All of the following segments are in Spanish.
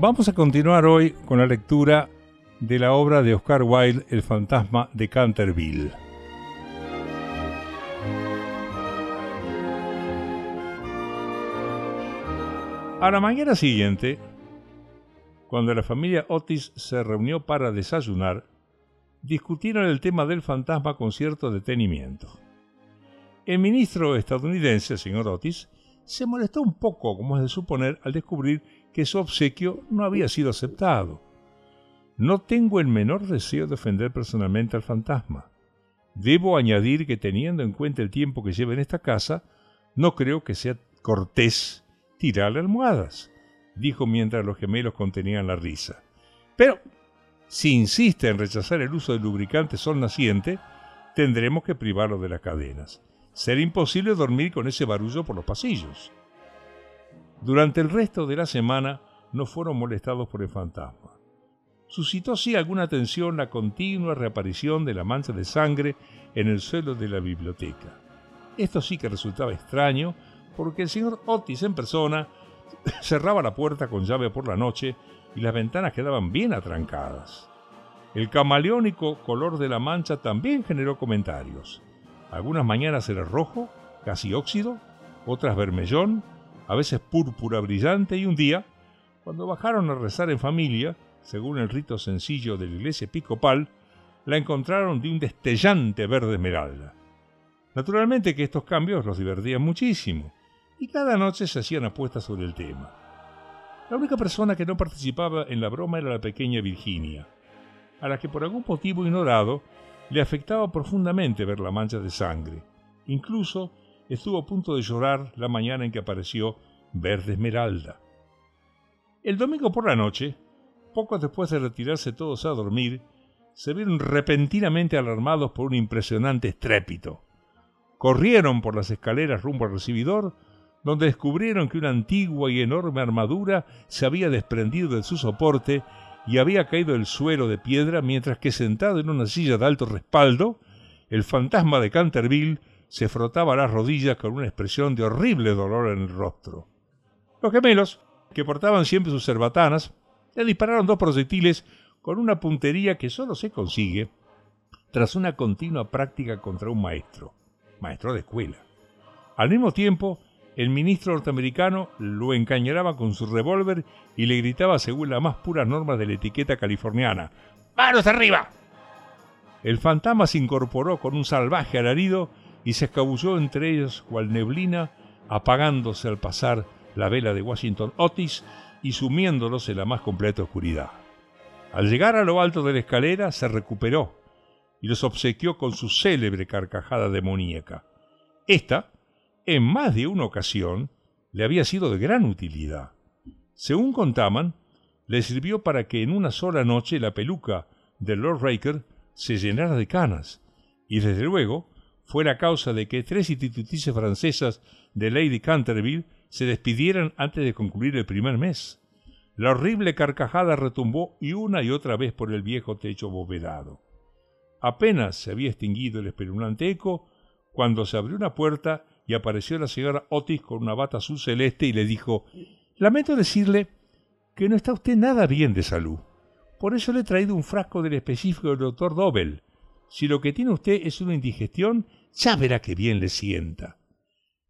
Vamos a continuar hoy con la lectura de la obra de Oscar Wilde, El fantasma de Canterville. A la mañana siguiente, cuando la familia Otis se reunió para desayunar, discutieron el tema del fantasma con cierto detenimiento. El ministro estadounidense, señor Otis, se molestó un poco, como es de suponer, al descubrir que su obsequio no había sido aceptado. No tengo el menor deseo de ofender personalmente al fantasma. Debo añadir que teniendo en cuenta el tiempo que lleva en esta casa, no creo que sea cortés tirarle almohadas, dijo mientras los gemelos contenían la risa. Pero, si insiste en rechazar el uso del lubricante sol naciente, tendremos que privarlo de las cadenas. Será imposible dormir con ese barullo por los pasillos. Durante el resto de la semana no fueron molestados por el fantasma. Suscitó sí alguna atención la continua reaparición de la mancha de sangre en el suelo de la biblioteca. Esto sí que resultaba extraño, porque el señor Otis en persona cerraba la puerta con llave por la noche y las ventanas quedaban bien atrancadas. El camaleónico color de la mancha también generó comentarios. Algunas mañanas era rojo, casi óxido, otras vermellón, a veces púrpura brillante, y un día, cuando bajaron a rezar en familia, según el rito sencillo de la iglesia episcopal, la encontraron de un destellante verde esmeralda. Naturalmente que estos cambios los divertían muchísimo, y cada noche se hacían apuestas sobre el tema. La única persona que no participaba en la broma era la pequeña Virginia, a la que por algún motivo ignorado le afectaba profundamente ver la mancha de sangre. Incluso estuvo a punto de llorar la mañana en que apareció Verde Esmeralda. El domingo por la noche, poco después de retirarse todos a dormir, se vieron repentinamente alarmados por un impresionante estrépito. Corrieron por las escaleras rumbo al recibidor, donde descubrieron que una antigua y enorme armadura se había desprendido de su soporte y había caído el suelo de piedra, mientras que sentado en una silla de alto respaldo, el fantasma de Canterville se frotaba las rodillas con una expresión de horrible dolor en el rostro. Los gemelos, que portaban siempre sus cerbatanas, le dispararon dos proyectiles con una puntería que solo se consigue tras una continua práctica contra un maestro, maestro de escuela. Al mismo tiempo, el ministro norteamericano lo encañonaba con su revólver y le gritaba según las más puras normas de la etiqueta californiana: ¡Manos arriba! El fantasma se incorporó con un salvaje alarido y se escabulló entre ellos cual neblina, apagándose al pasar la vela de Washington Otis y sumiéndolos en la más completa oscuridad. Al llegar a lo alto de la escalera se recuperó y los obsequió con su célebre carcajada demoníaca. Esta, en más de una ocasión, le había sido de gran utilidad. Según contaban, le sirvió para que en una sola noche la peluca de Lord Raker se llenara de canas, y desde luego fue la causa de que tres institutrices francesas de Lady Canterville se despidieran antes de concluir el primer mes. La horrible carcajada retumbó y una y otra vez por el viejo techo bovedado. Apenas se había extinguido el espeluznante eco cuando se abrió una puerta y apareció la señora Otis con una bata azul celeste y le dijo Lamento decirle que no está usted nada bien de salud. Por eso le he traído un frasco del específico del doctor Dobel. Si lo que tiene usted es una indigestión, ya verá que bien le sienta.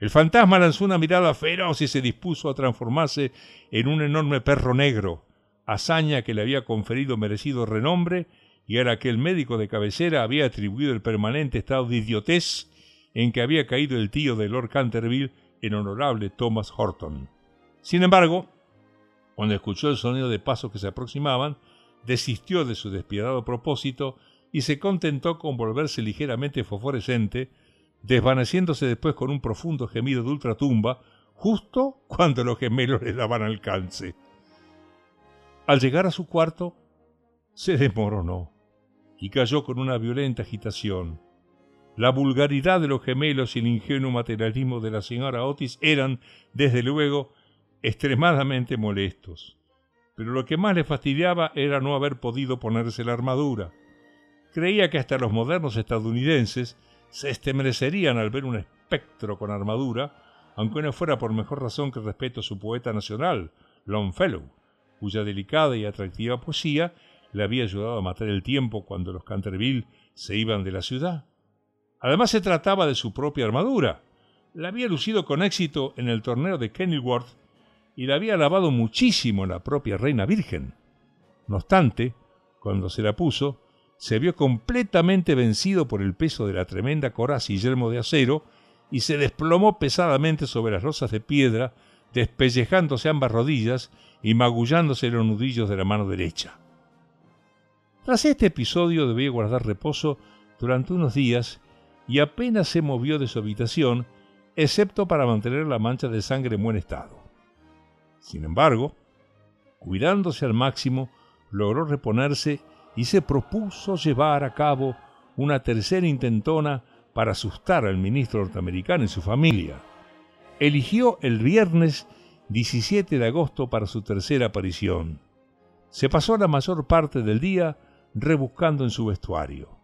El fantasma lanzó una mirada feroz y se dispuso a transformarse en un enorme perro negro, hazaña que le había conferido merecido renombre y a la que el médico de cabecera había atribuido el permanente estado de idiotez en que había caído el tío de Lord Canterville, el honorable Thomas Horton. Sin embargo, cuando escuchó el sonido de pasos que se aproximaban, desistió de su despiadado propósito y se contentó con volverse ligeramente fosforescente, desvaneciéndose después con un profundo gemido de ultratumba, justo cuando los gemelos le daban alcance. Al llegar a su cuarto, se desmoronó y cayó con una violenta agitación. La vulgaridad de los gemelos y el ingenuo materialismo de la señora Otis eran, desde luego, extremadamente molestos. Pero lo que más le fastidiaba era no haber podido ponerse la armadura creía que hasta los modernos estadounidenses se estremecerían al ver un espectro con armadura, aunque no fuera por mejor razón que respeto a su poeta nacional, Longfellow, cuya delicada y atractiva poesía le había ayudado a matar el tiempo cuando los Canterville se iban de la ciudad. Además se trataba de su propia armadura. La había lucido con éxito en el torneo de Kenilworth y la había lavado muchísimo la propia reina virgen. No obstante, cuando se la puso, se vio completamente vencido por el peso de la tremenda coraza y yelmo de acero y se desplomó pesadamente sobre las rosas de piedra, despellejándose ambas rodillas y magullándose los nudillos de la mano derecha. Tras este episodio debió guardar reposo durante unos días y apenas se movió de su habitación, excepto para mantener la mancha de sangre en buen estado. Sin embargo, cuidándose al máximo, logró reponerse y se propuso llevar a cabo una tercera intentona para asustar al ministro norteamericano y su familia. Eligió el viernes 17 de agosto para su tercera aparición. Se pasó la mayor parte del día rebuscando en su vestuario.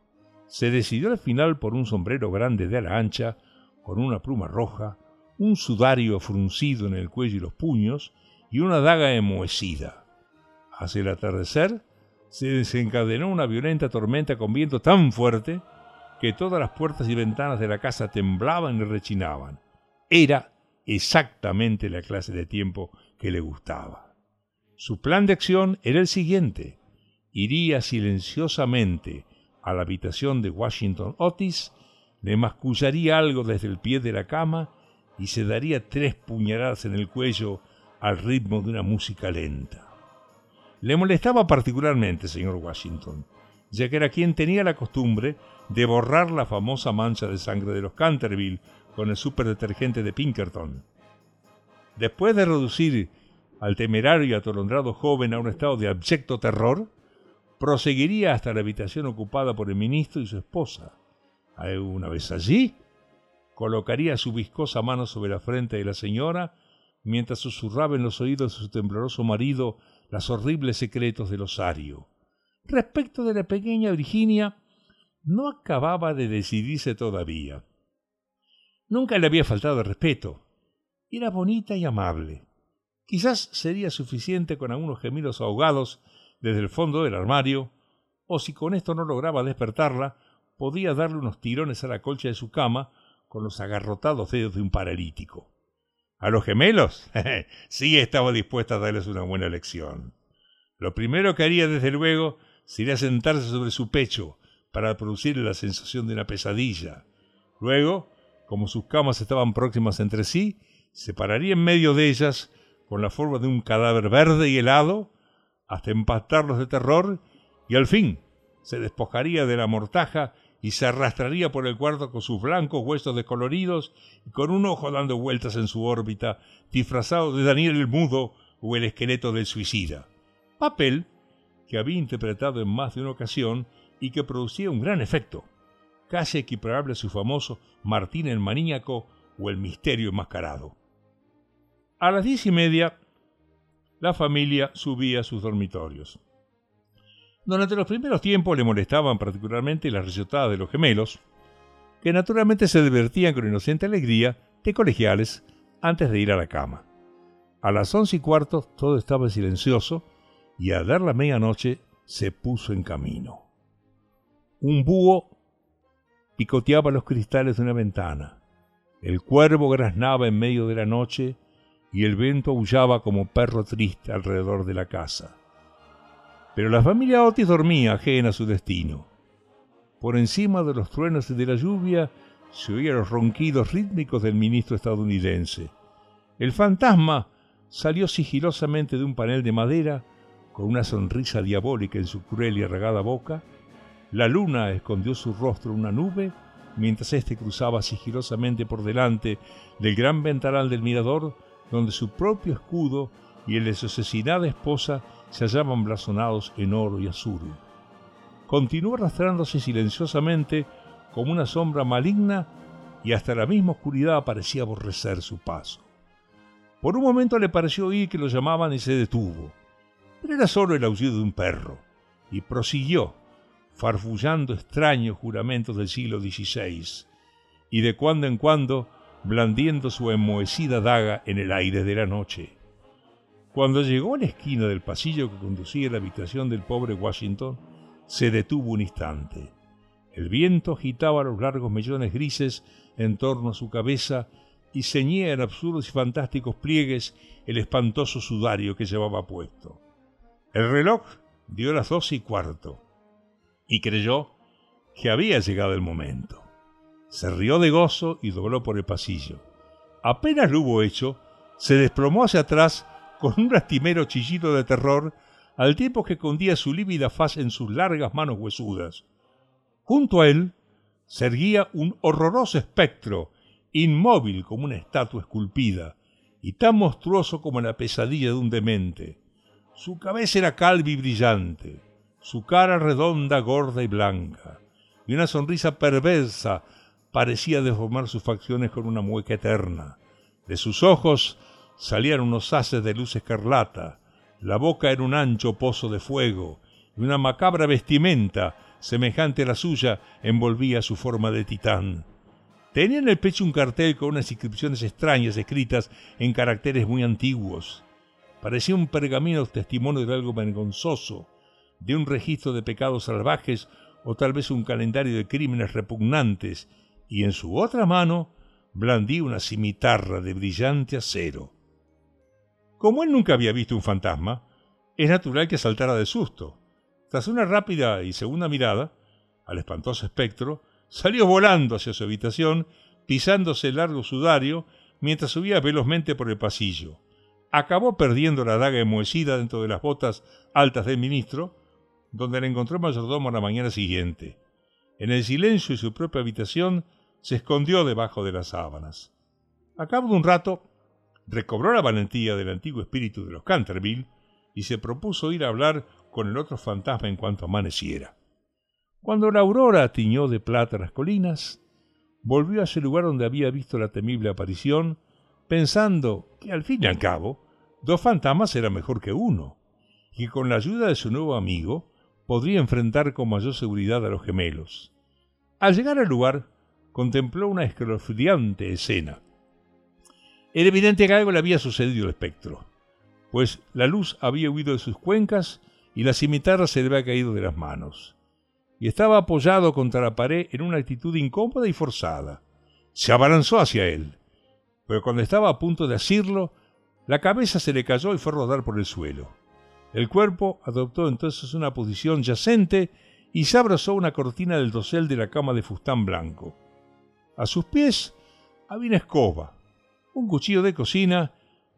Se decidió al final por un sombrero grande de ala ancha, con una pluma roja, un sudario fruncido en el cuello y los puños, y una daga enmohecida. Hacia el atardecer, se desencadenó una violenta tormenta con viento tan fuerte que todas las puertas y ventanas de la casa temblaban y rechinaban. Era exactamente la clase de tiempo que le gustaba. Su plan de acción era el siguiente iría silenciosamente a la habitación de Washington Otis, le mascullaría algo desde el pie de la cama y se daría tres puñaladas en el cuello al ritmo de una música lenta. Le molestaba particularmente, señor Washington, ya que era quien tenía la costumbre de borrar la famosa mancha de sangre de los Canterville con el superdetergente de Pinkerton. Después de reducir al temerario y atolondrado joven a un estado de abyecto terror, proseguiría hasta la habitación ocupada por el ministro y su esposa. Una vez allí, colocaría su viscosa mano sobre la frente de la señora mientras susurraba en los oídos de su tembloroso marido los horribles secretos del osario. Respecto de la pequeña Virginia, no acababa de decidirse todavía. Nunca le había faltado respeto. Era bonita y amable. Quizás sería suficiente con algunos gemidos ahogados desde el fondo del armario, o si con esto no lograba despertarla, podía darle unos tirones a la colcha de su cama con los agarrotados dedos de un paralítico. ¿A los gemelos? sí estaba dispuesta a darles una buena lección. Lo primero que haría, desde luego, sería sentarse sobre su pecho para producirle la sensación de una pesadilla. Luego, como sus camas estaban próximas entre sí, se pararía en medio de ellas con la forma de un cadáver verde y helado hasta empastarlos de terror y al fin se despojaría de la mortaja y se arrastraría por el cuarto con sus blancos huesos descoloridos y con un ojo dando vueltas en su órbita, disfrazado de Daniel el Mudo o el esqueleto del suicida. Papel que había interpretado en más de una ocasión y que producía un gran efecto, casi equiparable a su famoso Martín el Maníaco o el Misterio Enmascarado. A las diez y media la familia subía a sus dormitorios. Durante los primeros tiempos le molestaban particularmente las risotadas de los gemelos, que naturalmente se divertían con inocente alegría de colegiales antes de ir a la cama. A las once y cuarto todo estaba silencioso y a dar la medianoche se puso en camino. Un búho picoteaba los cristales de una ventana. El cuervo graznaba en medio de la noche y el viento aullaba como perro triste alrededor de la casa. Pero la familia Otis dormía ajena a su destino. Por encima de los truenos y de la lluvia se oían los ronquidos rítmicos del ministro estadounidense. El fantasma salió sigilosamente de un panel de madera con una sonrisa diabólica en su cruel y arragada boca. La luna escondió su rostro en una nube mientras éste cruzaba sigilosamente por delante del gran ventanal del mirador donde su propio escudo y el de su asesinada esposa se hallaban blasonados en oro y azul. Continuó arrastrándose silenciosamente como una sombra maligna y hasta la misma oscuridad parecía aborrecer su paso. Por un momento le pareció oír que lo llamaban y se detuvo, pero era solo el aullido de un perro, y prosiguió, farfullando extraños juramentos del siglo XVI, y de cuando en cuando blandiendo su enmohecida daga en el aire de la noche. Cuando llegó a la esquina del pasillo que conducía a la habitación del pobre Washington, se detuvo un instante. El viento agitaba los largos mellones grises en torno a su cabeza y ceñía en absurdos y fantásticos pliegues el espantoso sudario que llevaba puesto. El reloj dio las doce y cuarto y creyó que había llegado el momento. Se rió de gozo y dobló por el pasillo. Apenas lo hubo hecho, se desplomó hacia atrás con un lastimero chillido de terror, al tiempo que escondía su lívida faz en sus largas manos huesudas. Junto a él se erguía un horroroso espectro, inmóvil como una estatua esculpida, y tan monstruoso como la pesadilla de un demente. Su cabeza era calva y brillante, su cara redonda, gorda y blanca, y una sonrisa perversa parecía deformar sus facciones con una mueca eterna. De sus ojos salían unos haces de luz escarlata, la boca era un ancho pozo de fuego, y una macabra vestimenta, semejante a la suya, envolvía su forma de titán. Tenía en el pecho un cartel con unas inscripciones extrañas escritas en caracteres muy antiguos. Parecía un pergamino testimonio de algo vergonzoso, de un registro de pecados salvajes o tal vez un calendario de crímenes repugnantes, y en su otra mano blandía una cimitarra de brillante acero. Como él nunca había visto un fantasma, es natural que saltara de susto. Tras una rápida y segunda mirada al espantoso espectro, salió volando hacia su habitación, pisándose el largo sudario mientras subía velozmente por el pasillo. Acabó perdiendo la daga enmohecida dentro de las botas altas del ministro, donde la encontró el mayordomo la mañana siguiente. En el silencio de su propia habitación se escondió debajo de las sábanas. A cabo de un rato, recobró la valentía del antiguo espíritu de los Canterville y se propuso ir a hablar con el otro fantasma en cuanto amaneciera. Cuando la aurora tiñó de plata las colinas, volvió a ese lugar donde había visto la temible aparición, pensando que al fin y al cabo dos fantasmas era mejor que uno, y que con la ayuda de su nuevo amigo podría enfrentar con mayor seguridad a los gemelos. Al llegar al lugar, contempló una escalofriante escena. Era evidente que algo le había sucedido al espectro, pues la luz había huido de sus cuencas y la cimitarra se le había caído de las manos. Y estaba apoyado contra la pared en una actitud incómoda y forzada. Se abalanzó hacia él, pero cuando estaba a punto de asirlo, la cabeza se le cayó y fue a rodar por el suelo. El cuerpo adoptó entonces una posición yacente y se abrazó una cortina del dosel de la cama de fustán blanco. A sus pies había una escoba, un cuchillo de cocina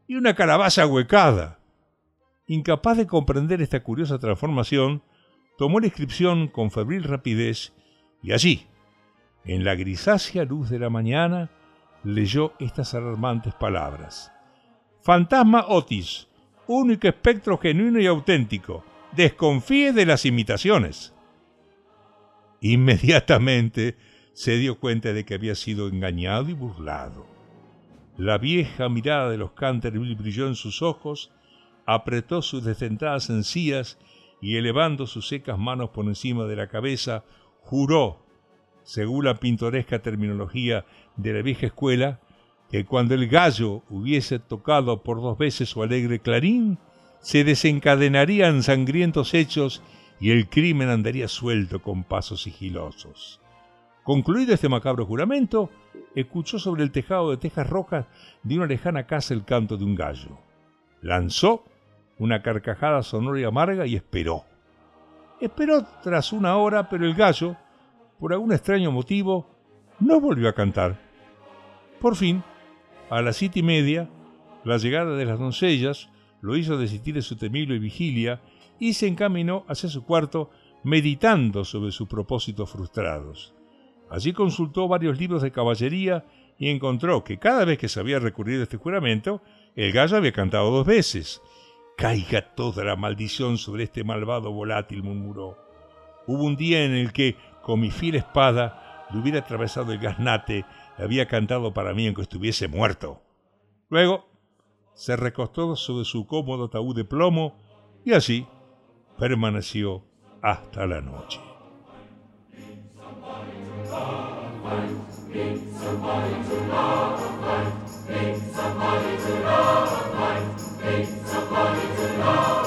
y una calabaza huecada. Incapaz de comprender esta curiosa transformación, tomó la inscripción con febril rapidez y allí, en la grisácea luz de la mañana, leyó estas alarmantes palabras. Fantasma Otis, único espectro genuino y auténtico. Desconfíe de las imitaciones. Inmediatamente se dio cuenta de que había sido engañado y burlado. La vieja mirada de los Canterville brilló en sus ojos, apretó sus desdentadas encías y elevando sus secas manos por encima de la cabeza, juró, según la pintoresca terminología de la vieja escuela, que cuando el gallo hubiese tocado por dos veces su alegre clarín, se desencadenarían sangrientos hechos y el crimen andaría suelto con pasos sigilosos. Concluido este macabro juramento, escuchó sobre el tejado de tejas rojas de una lejana casa el canto de un gallo. Lanzó una carcajada sonora y amarga y esperó. Esperó tras una hora, pero el gallo, por algún extraño motivo, no volvió a cantar. Por fin, a las siete y media, la llegada de las doncellas lo hizo desistir de su temible vigilia y se encaminó hacia su cuarto meditando sobre sus propósitos frustrados. Allí consultó varios libros de caballería y encontró que cada vez que se había recurrido a este juramento, el gallo había cantado dos veces. Caiga toda la maldición sobre este malvado volátil, murmuró. Hubo un día en el que, con mi fiel espada, le hubiera atravesado el gaznate y había cantado para mí aunque estuviese muerto. Luego se recostó sobre su cómodo ataúd de plomo y así permaneció hasta la noche. somebody to love, like, need somebody to love.